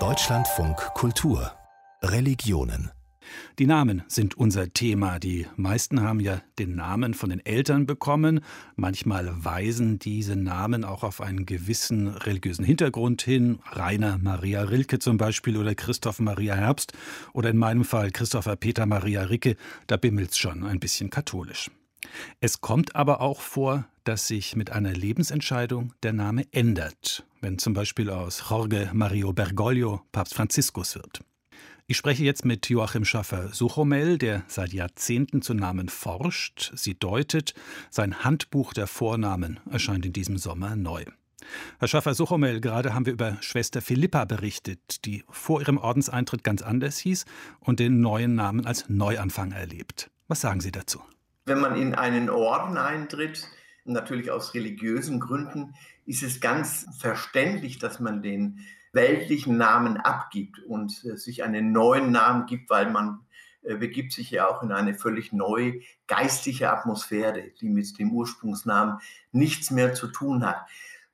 Deutschlandfunk Kultur Religionen die Namen sind unser Thema. Die meisten haben ja den Namen von den Eltern bekommen. Manchmal weisen diese Namen auch auf einen gewissen religiösen Hintergrund hin. Rainer Maria Rilke zum Beispiel oder Christoph Maria Herbst oder in meinem Fall Christopher Peter Maria Ricke. Da bimmelt's schon ein bisschen katholisch. Es kommt aber auch vor, dass sich mit einer Lebensentscheidung der Name ändert, wenn zum Beispiel aus Jorge Mario Bergoglio Papst Franziskus wird. Ich spreche jetzt mit Joachim Schaffer-Suchomel, der seit Jahrzehnten zu Namen forscht, sie deutet. Sein Handbuch der Vornamen erscheint in diesem Sommer neu. Herr Schaffer-Suchomel, gerade haben wir über Schwester Philippa berichtet, die vor ihrem Ordenseintritt ganz anders hieß und den neuen Namen als Neuanfang erlebt. Was sagen Sie dazu? Wenn man in einen Orden eintritt, natürlich aus religiösen Gründen, ist es ganz verständlich, dass man den weltlichen Namen abgibt und äh, sich einen neuen Namen gibt, weil man äh, begibt sich ja auch in eine völlig neue geistige Atmosphäre, die mit dem Ursprungsnamen nichts mehr zu tun hat.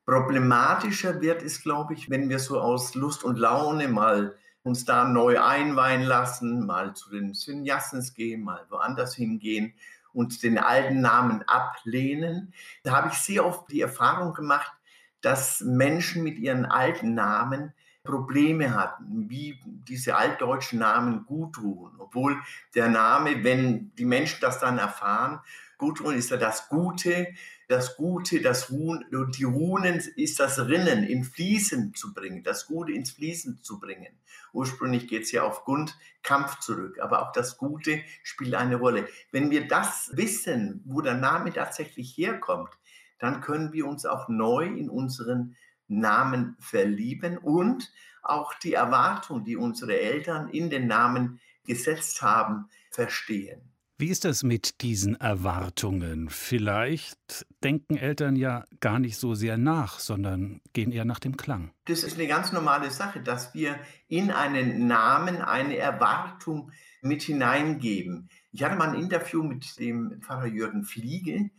Problematischer wird es, glaube ich, wenn wir so aus Lust und Laune mal uns da neu einweihen lassen, mal zu den Synjassens gehen, mal woanders hingehen und den alten Namen ablehnen. Da habe ich sehr oft die Erfahrung gemacht, dass Menschen mit ihren alten Namen Probleme hatten, wie diese altdeutschen Namen Gudrun, obwohl der Name, wenn die Menschen das dann erfahren, Gudrun ist ja das Gute, das Gute, das Ruhen, die Runen ist das Rinnen in Fließen zu bringen, das Gute ins Fließen zu bringen. Ursprünglich geht es ja auf Grund, Kampf zurück, aber auch das Gute spielt eine Rolle. Wenn wir das wissen, wo der Name tatsächlich herkommt, dann können wir uns auch neu in unseren Namen verlieben und auch die Erwartung, die unsere Eltern in den Namen gesetzt haben, verstehen. Wie ist das mit diesen Erwartungen? Vielleicht denken Eltern ja gar nicht so sehr nach, sondern gehen eher nach dem Klang. Das ist eine ganz normale Sache, dass wir in einen Namen eine Erwartung mit hineingeben. Ich hatte mal ein Interview mit dem Pfarrer Jürgen Fliege,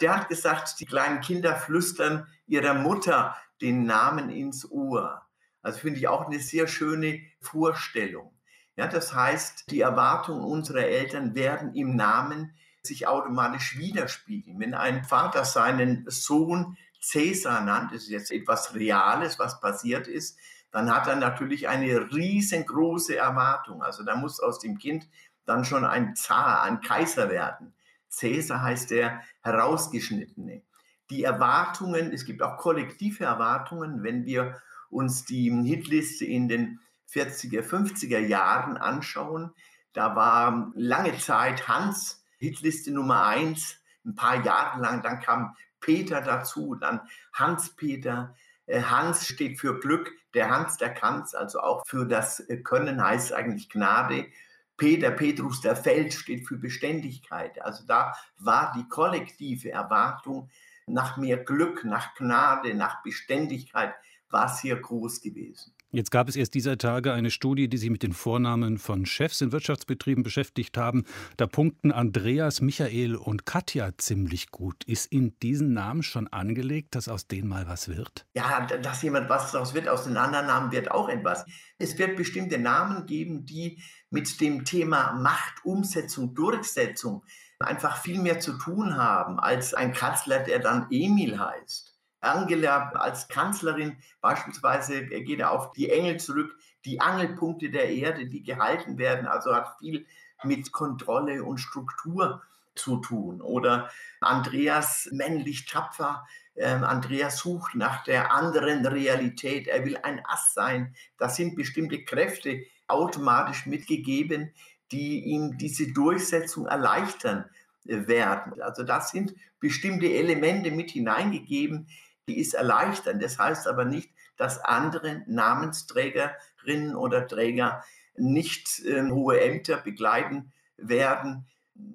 der hat gesagt, die kleinen Kinder flüstern ihrer Mutter den Namen ins Ohr. Also finde ich auch eine sehr schöne Vorstellung. Ja, das heißt, die Erwartungen unserer Eltern werden im Namen sich automatisch widerspiegeln. Wenn ein Vater seinen Sohn Cäsar nannt, das ist jetzt etwas Reales, was passiert ist, dann hat er natürlich eine riesengroße Erwartung. Also da muss aus dem Kind dann schon ein Zar, ein Kaiser werden. Cäsar heißt der Herausgeschnittene. Die Erwartungen, es gibt auch kollektive Erwartungen, wenn wir uns die Hitliste in den 40er, 50er Jahren anschauen. Da war lange Zeit Hans Hitliste Nummer eins, ein paar Jahre lang. Dann kam Peter dazu, dann Hans-Peter. Äh, Hans steht für Glück, der Hans, der kann's, also auch für das äh, Können heißt eigentlich Gnade. Peter Petrus der Feld steht für Beständigkeit. Also da war die kollektive Erwartung nach mehr Glück, nach Gnade, nach Beständigkeit, war sehr groß gewesen. Jetzt gab es erst dieser Tage eine Studie, die sich mit den Vornamen von Chefs in Wirtschaftsbetrieben beschäftigt haben. Da punkten Andreas, Michael und Katja ziemlich gut. Ist in diesen Namen schon angelegt, dass aus denen mal was wird? Ja, dass jemand was daraus wird, aus den anderen Namen wird auch etwas. Es wird bestimmte Namen geben, die mit dem Thema Macht, Umsetzung, Durchsetzung einfach viel mehr zu tun haben als ein Kanzler, der dann Emil heißt. Angela als Kanzlerin beispielsweise geht auf die Engel zurück, die Angelpunkte der Erde, die gehalten werden, also hat viel mit Kontrolle und Struktur zu tun. Oder Andreas männlich tapfer, ähm, Andreas sucht nach der anderen Realität, er will ein Ass sein. Das sind bestimmte Kräfte automatisch mitgegeben, die ihm diese Durchsetzung erleichtern äh, werden. Also das sind bestimmte Elemente mit hineingegeben, die ist erleichtern. Das heißt aber nicht, dass andere Namensträgerinnen oder Träger nicht äh, hohe Ämter begleiten werden.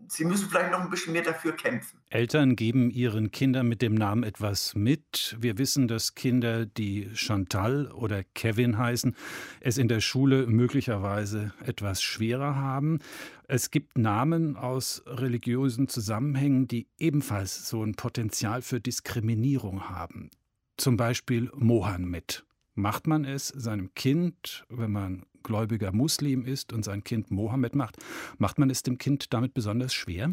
Sie müssen vielleicht noch ein bisschen mehr dafür kämpfen. Eltern geben ihren Kindern mit dem Namen etwas mit. Wir wissen, dass Kinder, die Chantal oder Kevin heißen, es in der Schule möglicherweise etwas schwerer haben. Es gibt Namen aus religiösen Zusammenhängen, die ebenfalls so ein Potenzial für Diskriminierung haben. Zum Beispiel Mohammed. Macht man es seinem Kind, wenn man gläubiger Muslim ist und sein Kind Mohammed macht, macht man es dem Kind damit besonders schwer?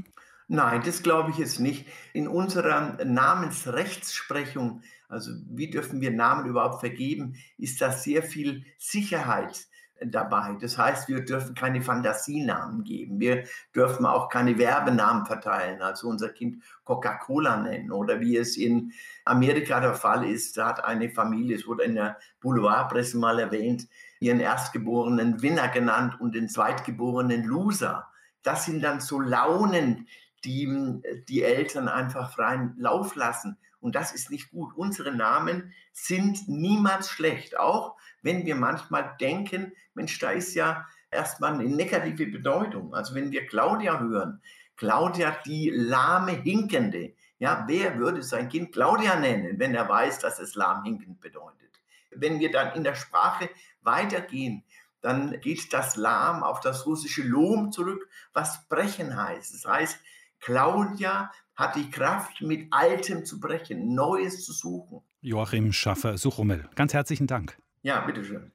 Nein, das glaube ich jetzt nicht. In unserer Namensrechtsprechung, also wie dürfen wir Namen überhaupt vergeben, ist da sehr viel Sicherheit dabei. Das heißt, wir dürfen keine Fantasienamen geben. Wir dürfen auch keine Werbenamen verteilen, also unser Kind Coca-Cola nennen oder wie es in Amerika der Fall ist. Da hat eine Familie, es wurde in der Boulevardpresse mal erwähnt, ihren Erstgeborenen Winner genannt und den Zweitgeborenen Loser. Das sind dann so Launen, die die Eltern einfach freien Lauf lassen. Und das ist nicht gut. Unsere Namen sind niemals schlecht, auch wenn wir manchmal denken, Mensch, da ist ja erstmal eine negative Bedeutung. Also wenn wir Claudia hören, Claudia die lahme Hinkende, ja, wer würde sein Kind Claudia nennen, wenn er weiß, dass es lahmhinkend bedeutet? Wenn wir dann in der Sprache weitergehen, dann geht das Lahm auf das russische Lom zurück, was brechen heißt. Das heißt, Claudia hat die Kraft, mit Altem zu brechen, Neues zu suchen. Joachim Schaffer-Suchrummel, ganz herzlichen Dank. Ja, bitteschön.